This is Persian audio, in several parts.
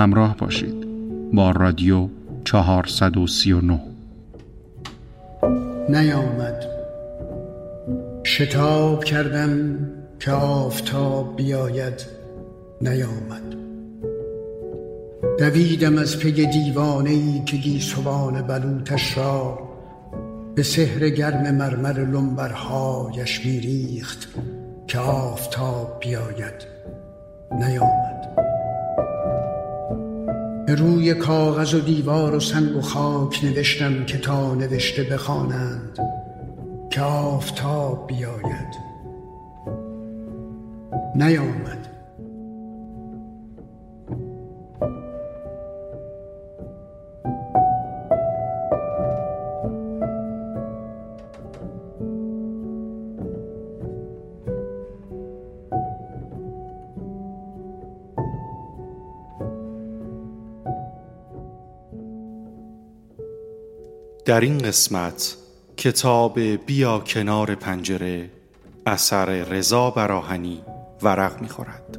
همراه باشید. با رادیو 439 نیامد. شتاب کردم که آفتاب بیاید. نیامد. دویدم از پی دیوانه ای که گیسوان بلوتش را به سحر گرم مرمر لنبرهایش میریخت که آفتاب بیاید. نیامد. به روی کاغذ و دیوار و سنگ و خاک نوشتم که تا نوشته بخوانند که آفتاب بیاید. نیامد. در این قسمت کتاب بیا کنار پنجره اثر رضا براهنی ورق می‌خورد.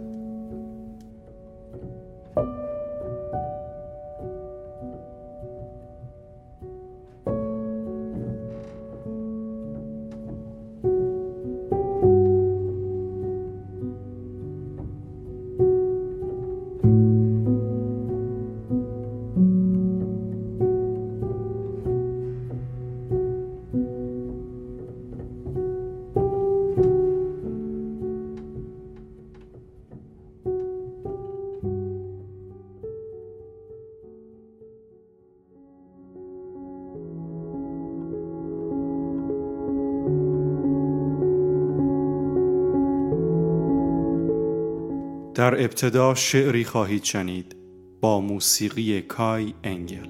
در ابتدا شعری خواهید شنید با موسیقی کای انگل.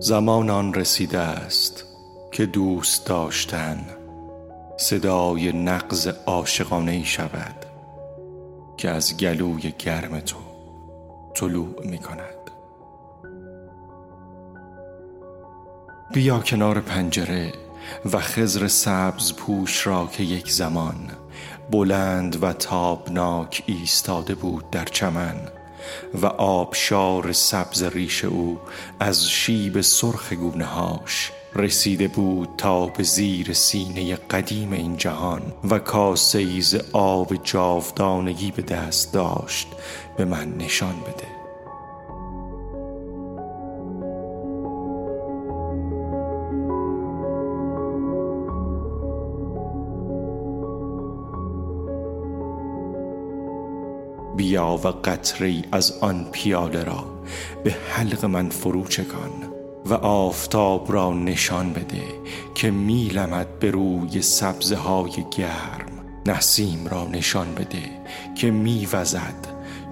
زمان آن رسیده است که دوست داشتن صدای نقض عاشقانه ای شود که از گلوی گرم تو طلوع می کند. بیا کنار پنجره و خزر سبز پوش را که یک زمان بلند و تابناک ایستاده بود در چمن و آبشار سبز ریش او از شیب سرخ گونه هاش رسیده بود تا به زیر سینه قدیم این جهان و کاسیز آب جاودانگی به دست داشت به من نشان بده. بیا و قطری از آن پیاله را به حلق من فرو چکان و آفتاب را نشان بده که میلمد به روی سبزه های گرم نسیم را نشان بده که میوزد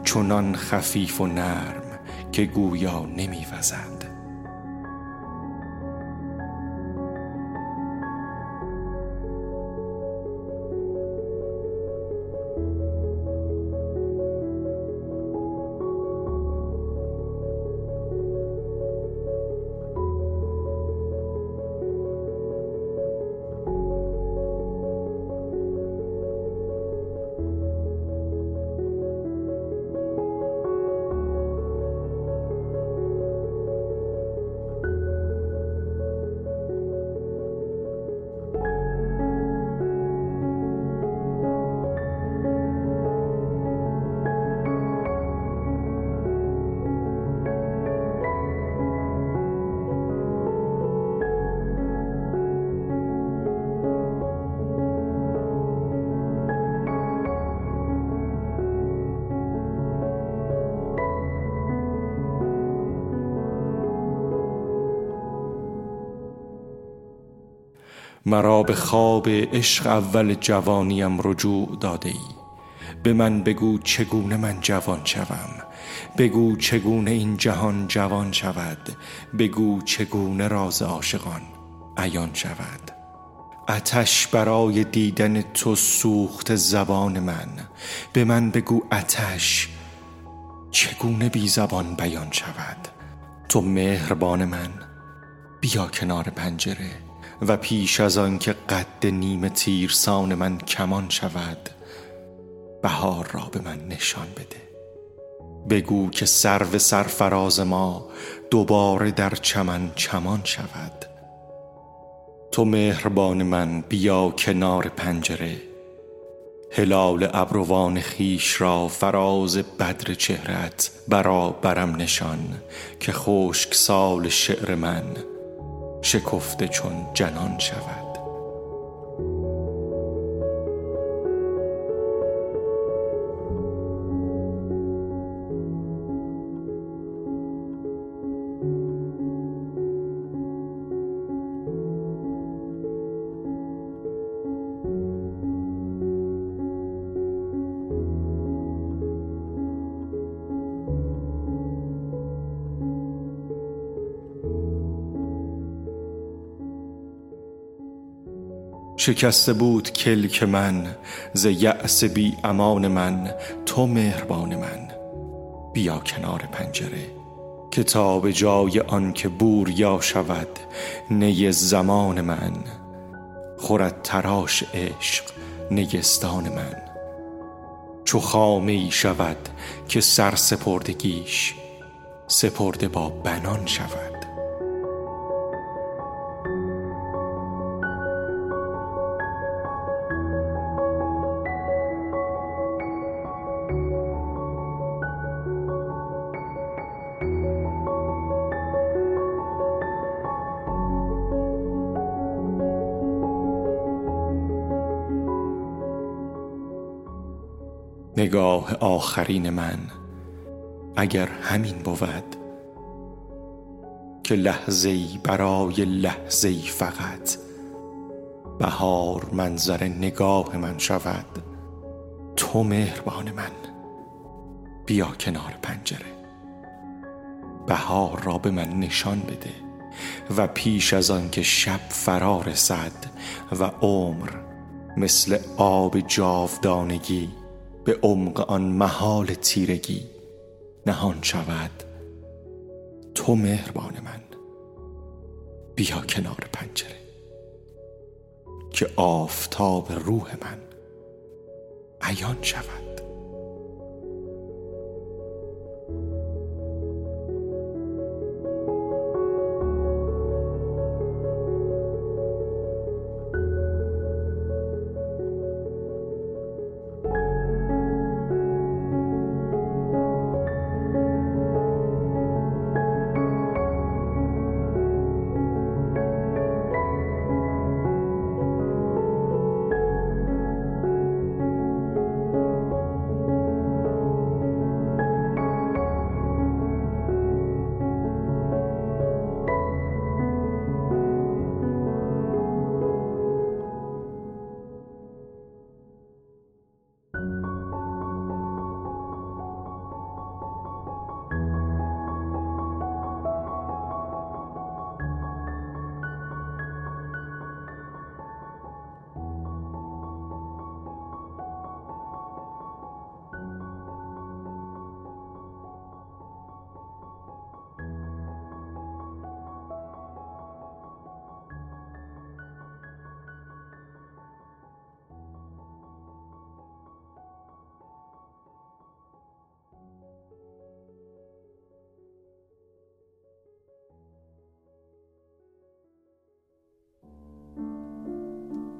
چنان خفیف و نرم که گویا نمیوزد. مرا به خواب عشق اول جوانیم رجوع داده ای. به من بگو چگونه من جوان شوم. بگو چگونه این جهان جوان شود. بگو چگونه راز عاشقان عیان شود. اتش برای دیدن تو سوخت زبان من. به من بگو اتش چگونه بی زبان بیان شود. تو مهربان من. بیا کنار پنجره. و پیش از آن که قد نیم تیرسان من کمان شود بهار را به من نشان بده. بگو که سرو سرفراز ما دوباره در چمن چمان شود. تو مهربان من بیا کنار پنجره هلال ابروان خیش را فراز بدر چهرت برا برم نشان که خشک سال شعر من شکفته چون جنان شود. شکسته بود کلک من ز یأس بی امان من تو مهربان من. بیا کنار پنجره کتاب جای آن که یا شود نی زمان من. خورد تراش عشق نگستان من. چو خامه ای شود که سر سپردگیش سپرده با بنان شود. نگاه آخرین من اگر همین بود که لحظه برای لحظه فقط بهار منظر نگاه من شود تو مهربان من. بیا کنار پنجره. بهار را به من نشان بده و پیش از آن که شب فرا رسد و عمر مثل آب جاودانگی به عمق آن محال تیرگی نهان شود. تو مهربان من بیا کنار پنجره که آفتاب روح من عیان شود.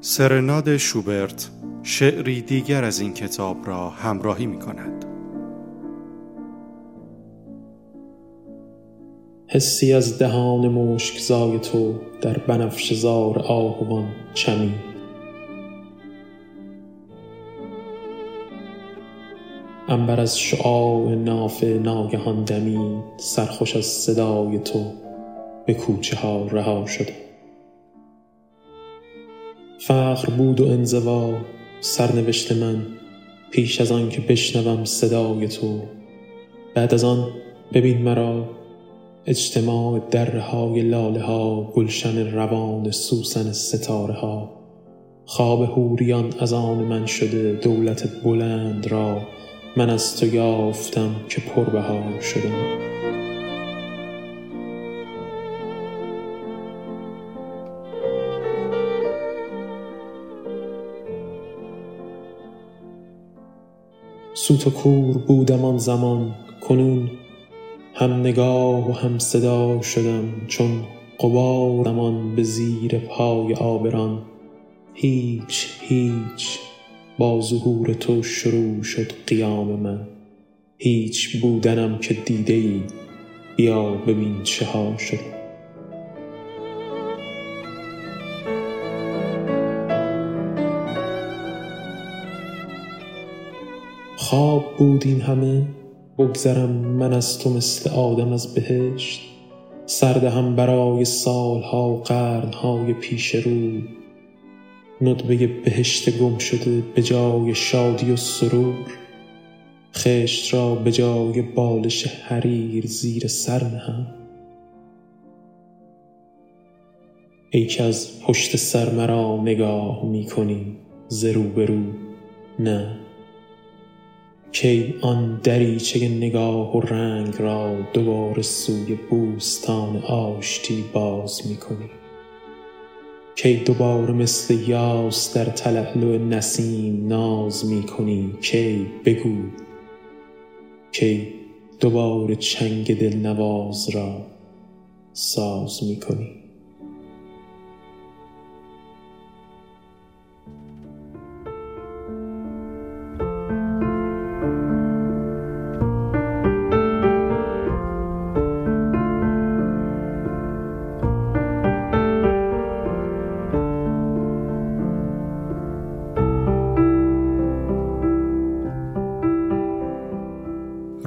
سرناد شوبرت شعری دیگر از این کتاب را همراهی می کند. حسی از دهان مشکزای تو در بنفش زار آهوان چمی انبر از شعاع ناف ناگهان دمی سرخوش از صدای تو به کوچه ها رها شده فخر بود و انزوا سرنوشت من پیش از آن که بشنوم صدای تو. بعد از آن ببین مرا اجتماع دره های لاله ها گلشن روان سوسن ستاره ها. خواب هوریان از آن من شده دولت بلند را من از تو یافتم که پربها شدم. سوت و کور بودم آن زمان کنون هم نگاه و هم صدا شدم چون غبارمان به زیر پای آبران. هیچ هیچ با ظهور تو شروع شد قیام من. هیچ بودنم که دیده ای بیا ببین چه ها شده بود این همه بگذرم من از تو مثل آدم از بهشت. سردهم برای سالها و قرنهای پیش رو. ندبه بهشت گم شده به جای شادی و سرور. خشت را به جای بالش حریر زیر سر نهم. ای که از پشت سر مرا نگاه می کنی ز روبرو نه. کی آن دریچه نگاه و رنگ را دوباره سوی بوستان آشتی باز می کنی کی دوباره مثل یاس در تلألؤ نسیم ناز می کنی کی بگو کی دوباره چنگ دلنواز را ساز می کنی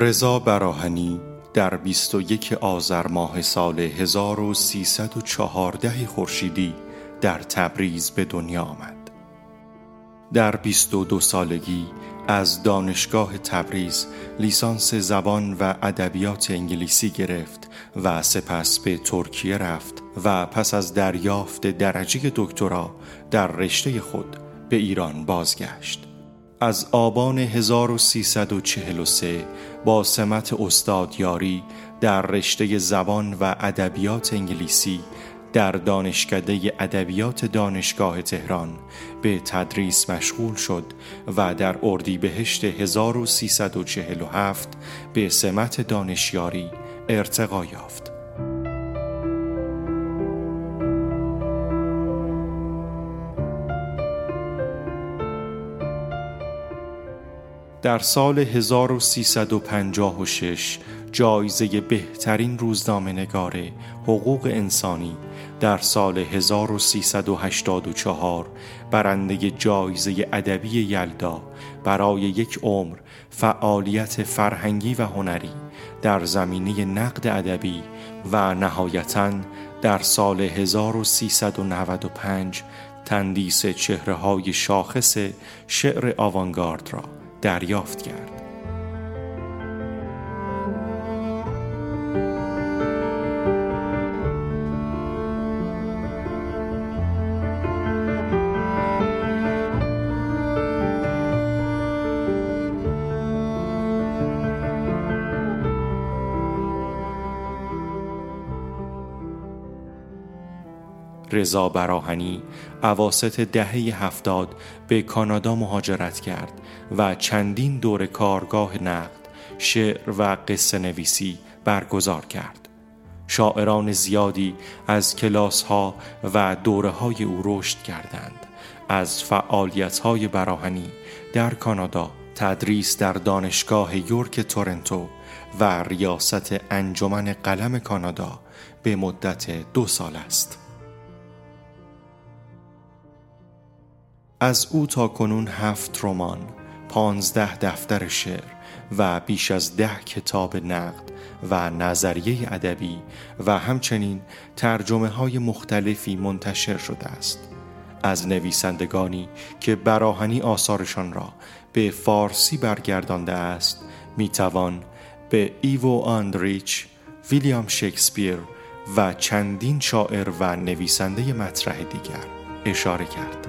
رضا براهنی در 21 آذر ماه سال 1314 خورشیدی در تبریز به دنیا آمد. در 22 سالگی از دانشگاه تبریز لیسانس زبان و ادبیات انگلیسی گرفت و سپس به ترکیه رفت و پس از دریافت درجه دکترا در رشته خود به ایران بازگشت. از آبان 1343 با سمت استادیاری در رشته زبان و ادبیات انگلیسی در دانشکده ادبیات دانشگاه تهران به تدریس مشغول شد و در اردیبهشت 1347 به سمت دانشیاری ارتقا یافت. در سال 1356 جایزه بهترین روزنامه نگاره حقوق انسانی در سال 1384 برنده جایزه ادبی یلدا برای یک عمر فعالیت فرهنگی و هنری در زمینه نقد ادبی و نهایتا در سال 1395 تندیس چهره های شاخص شعر آوانگارد را. دریافت کرد. رضا براهنی اواسط دهه هفتاد به کانادا مهاجرت کرد و چندین دور کارگاه نقد، شعر و قصه نویسی برگزار کرد. شاعران زیادی از کلاس ها و دوره های او رشد کردند. از فعالیت های براهنی در کانادا تدریس در دانشگاه یورک تورنتو و ریاست انجمن قلم کانادا به مدت دو سال است. از او تا کنون هفت رمان، پانزده دفتر شعر و بیش از ده کتاب نقد و نظریه ادبی و همچنین ترجمه های مختلفی منتشر شده است. از نویسندگانی که براهنی آثارشان را به فارسی برگردانده است می‌توان به ایوو آندریچ، ویلیام شکسپیر و چندین شاعر و نویسنده مطرح دیگر اشاره کرد.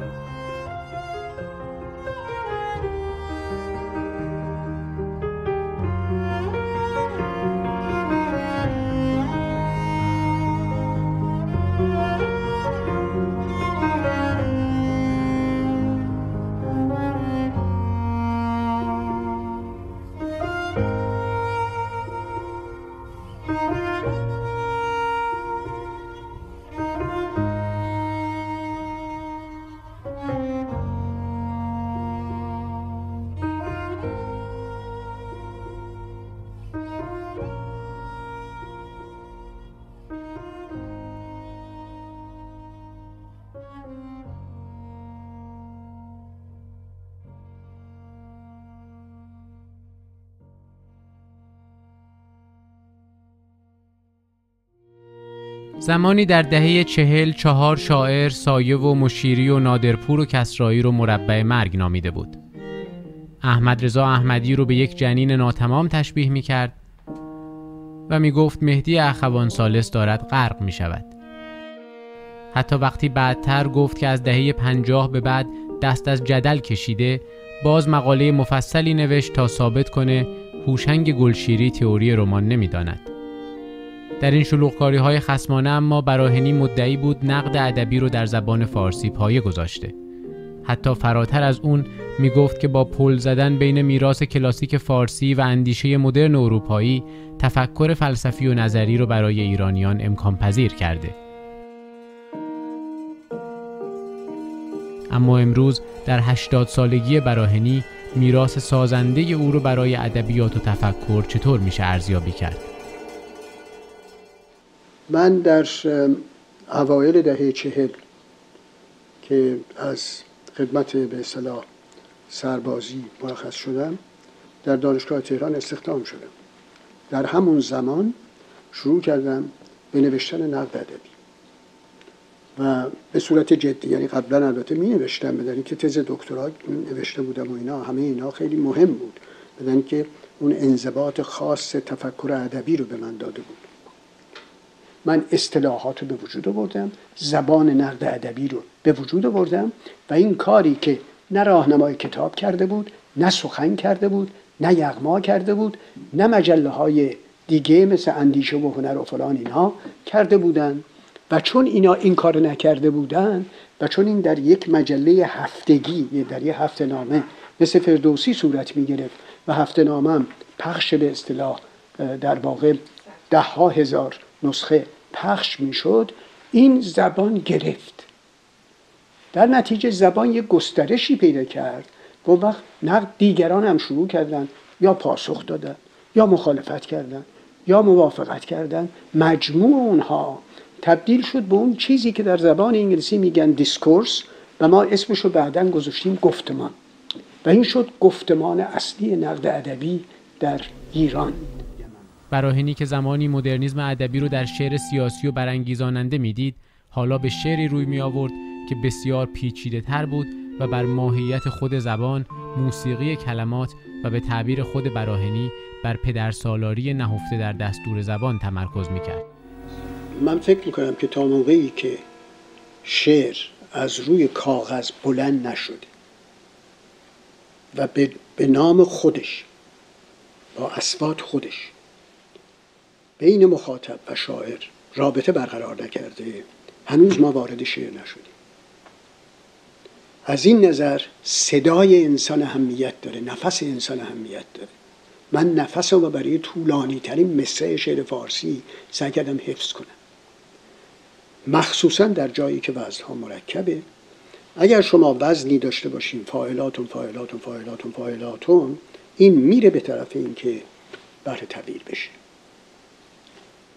زمانی در دهه چهل چهار شاعر سایه و مشیری و نادرپور و کسرایی رو مربع مرگ نامیده بود احمد رضا احمدی رو به یک جنین ناتمام تشبیه می کرد و می گفت مهدی اخوان سالس دارد غرق می شود حتی وقتی بعدتر گفت که از دهه پنجاه به بعد دست از جدل کشیده باز مقاله مفصلی نوشت تا ثابت کنه هوشنگ گلشیری تئوری رمان نمی‌داند. در این شلوغکاری های خسمانه اما براهنی مدعی بود نقد ادبی رو در زبان فارسی پایه گذاشته. حتی فراتر از اون می گفت که با پل زدن بین میراث کلاسیک فارسی و اندیشه مدرن اروپایی تفکر فلسفی و نظری رو برای ایرانیان امکان پذیر کرده. اما امروز در هشتاد سالگی براهنی میراث سازنده او رو برای ادبیات و تفکر چطور میشه ارزیابی کرد؟ من در اوایل دهه چهل که از خدمت به اصطلاح سربازی مرخص شدم در دانشگاه تهران استخدام شدم. در همون زمان شروع کردم به نوشتن نقد ادبی. و به صورت جدی یعنی قبلا البته می نوشتم بدن که تز دکترا نوشته بودم و اینا همه اینا خیلی مهم بود. بدن که اون انضباط خاص تفکر ادبی رو به من داده بود. من اصطلاحات رو به وجود آوردم زبان نقد ادبی رو به وجود آوردم و این کاری که نه راهنمای کتاب کرده بود نه سخن کرده بود نه یغما کرده بود نه مجله های دیگه مثل اندیشه و هنر و فلان اینها کرده بودن و چون اینا این کار نکرده بودن و چون این در یک مجله هفتگی در یک هفته نامه مثل فردوسی صورت می گرفت و هفته نامه پخش به اصطلاح در واقع ده ها هزار نسخه پخش می شد این زبان گرفت. در نتیجه زبان یک گسترشی پیدا کرد. و وقت نقد دیگران هم شروع کردن یا پاسخ دادن یا مخالفت کردن یا موافقت کردن. مجموع اونها تبدیل شد به اون چیزی که در زبان انگلیسی میگن دیسکورس و ما اسمشو بعدا گذاشتیم گفتمان. و این شد گفتمان اصلی نقد ادبی در ایران. براهنی که زمانی مدرنیزم ادبی رو در شعر سیاسی و برانگیزاننده می‌دید حالا به شعری روی می آورد که بسیار پیچیده تر بود و بر ماهیت خود زبان، موسیقی کلمات و به تعبیر خود براهنی بر پدرسالاری نهفته در دستور زبان تمرکز می‌کرد. من فکر می‌کنم که تا موقعی که شعر از روی کاغذ بلند نشده و به, به نام خودش با اسوات خودش بین مخاطب و شاعر رابطه برقرار نکرده هنوز ما وارد شعر نشدیم. از این نظر صدای انسان اهمیت داره نفس انسان اهمیت داره. من نفس رو برای طولانی ترین مصرع شعر فارسی سعی کردم حفظ کنم. مخصوصا در جایی که ها مرکبه. اگر شما وزنی داشته باشین فاعلاتون فاعلاتون فاعلاتون فاعلاتون این میره به طرف اینکه بهره طویل بشه.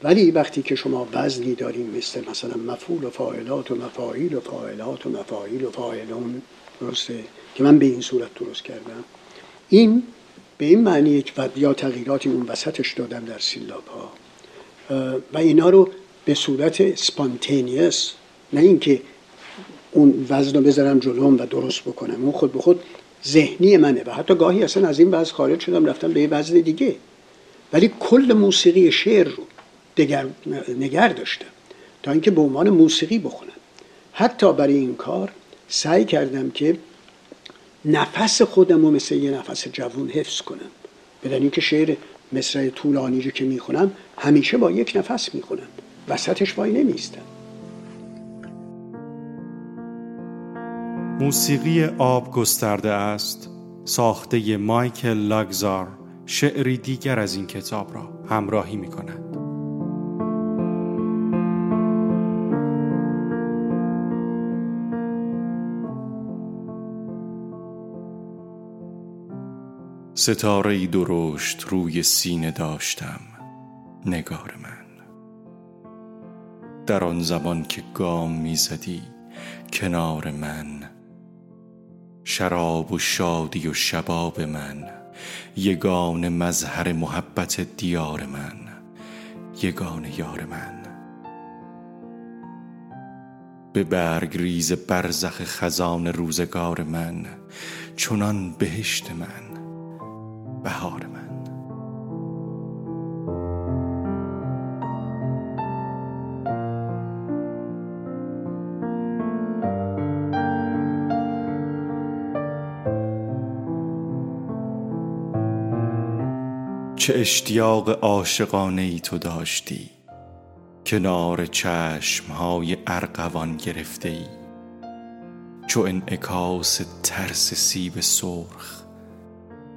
ولی وقتی که شما وزنی داریم مثل مثلا مفعول و فاعلات و مفاعیل و فاعلات و مفاعیل و فاعلون درسته؟ که من به این صورت درست کردم. این به این معنی و یا تغییراتی اون وسطش دادم در سیلاب ها. و اینا رو به صورت سپانتینیس نه اینکه اون وزن رو بذارم جلوم و درست بکنم. اون خود به خود ذهنی منه. و حتی گاهی اصلا از این وزن خارج شدم رفتم به یه وزن دیگه. ولی کل موسیقی شعر رو دگر نگر داشتم تا اینکه به عنوان موسیقی بخونم حتی برای این کار سعی کردم که نفس خودم رو مثل یه نفس جوون حفظ کنم. بدن اینکه شعر مصرع طولانی رو که می‌خونم همیشه با یک نفس می‌خونم. وسطش وای نمیستم موسیقی آب گسترده است. ساخته مایکل لاگزار شعری دیگر از این کتاب را همراهی می کند. ستاره درشت روی سینه داشتم نگار من. در آن زمان که گام می‌زدی کنار من. شراب و شادی و شباب من یگان مظهر محبت دیار من یگان یار من. به برگ ریز برزخ خزان روزگار من چنان بهشت من. بهار من. چه اشتیاق عاشقانه ای تو داشتی کنار چشم های ارغوان گرفته ای. چو انعکاس ترس سیب سرخ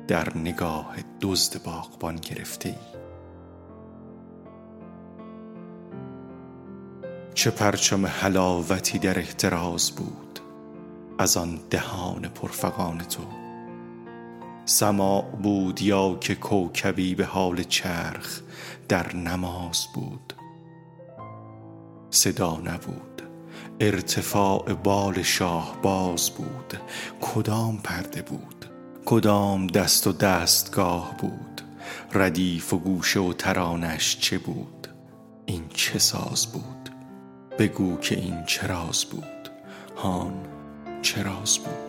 در نگاه دزد باغبان گرفته ای چه پرچم حلاوتی در احتراز بود از آن دهان پرفغان تو. سماع بود یا که کوکبی به حال چرخ در نماز بود. صدا نبود ارتفاع بال شاه باز بود. کدام پرده بود؟ کدام دست و دستگاه بود؟ ردیف و گوشه و ترانش چه بود؟ این چه ساز بود؟ بگو که این چراز بود؟ هان چراز بود؟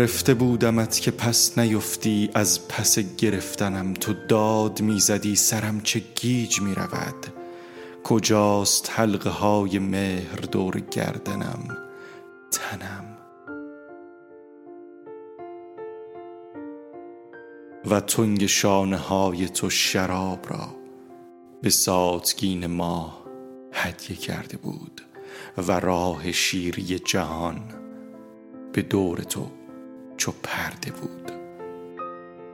گرفته بودمت که پس نیفتی از پس گرفتنم تو داد می‌زدی سرم چه گیج می رود کجاست حلقه های مهر دور گردنم؟ تنم. و تنگ شانه های تو شراب را به ساتگین ماه هدیه کرده بود و راه شیری جهان به دور تو چو پرده بود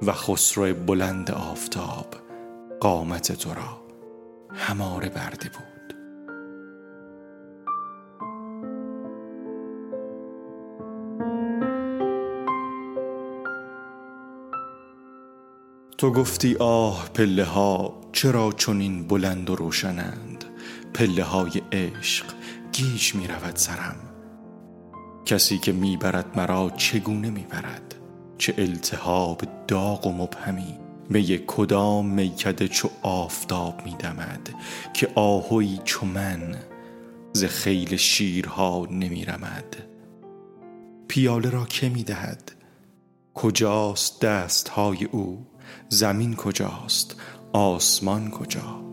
و خسرو بلند آفتاب قامت تو را هماره برده بود. تو گفتی آه پله ها چرا چنین بلند و روشنند؟ پله های عشق گیج می رود سرم کسی که می‌برد مرا چگونه می‌برد؟ چه التهاب داغ و مبهمی. می کدام میکده چو آفتاب میدمد؟ که آهوی چو من ز خیل شیرها نمیرمد. پیاله را که می‌دهد؟ کجاست دستهای او؟ زمین کجاست؟ آسمان کجا؟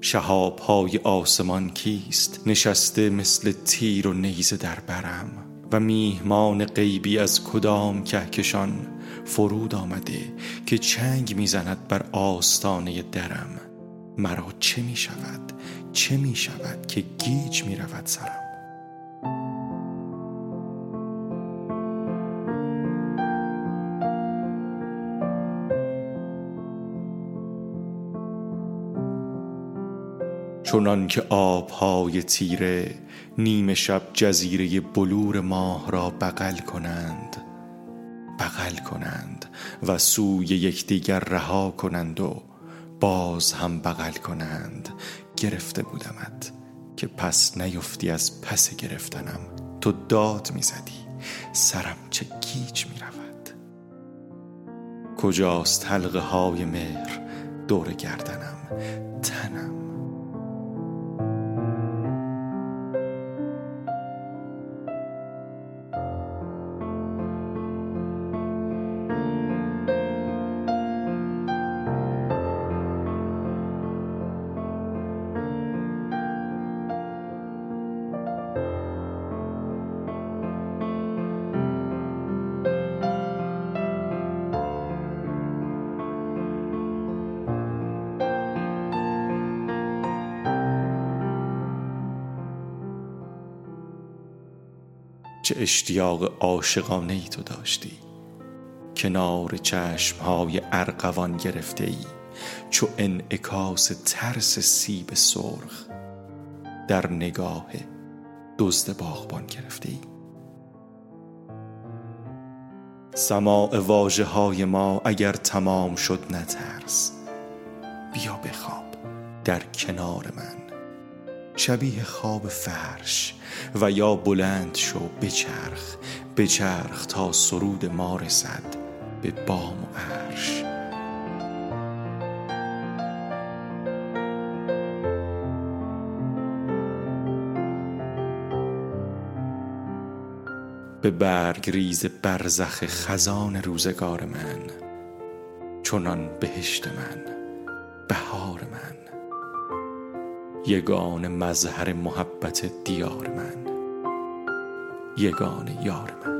شهاب های آسمان کیست؟ نشسته مثل تیر و نیزه در برم. و میهمان غیبی از کدام کهکشان فرود آمده که چنگ می‌زند بر آستانه درم؟ مرا چه می شود چه می شود که گیج می سرم؟ چنان که آبهای تیره نیمه شب جزیره بلور ماه را بغل کنند بغل کنند و سوی یکدیگر رها کنند و باز هم بغل کنند. گرفته بودمت که پس نیفتی از پس گرفتنم. تو داد می‌زدی سرم چه گیج می رود کجاست حلقه های مهر؟ دور گردنم تنم. چه اشتیاق عاشقانه ای تو داشتی. کنار چشم های ارغوان گرفته ای چو انعکاس ترس سیب سرخ. در نگاه دزد باغبان گرفته ای سماع واجه های ما اگر تمام شد نترس. بیا بخواب در کنار من. شبیه خواب فرش و یا بلند شو بچرخ. بچرخ تا سرود ما رسد به بام و به برگ ریز برزخ خزان روزگار من چنان بهشت من بهار من. یگان مظهر محبت دیار من یگان یار من.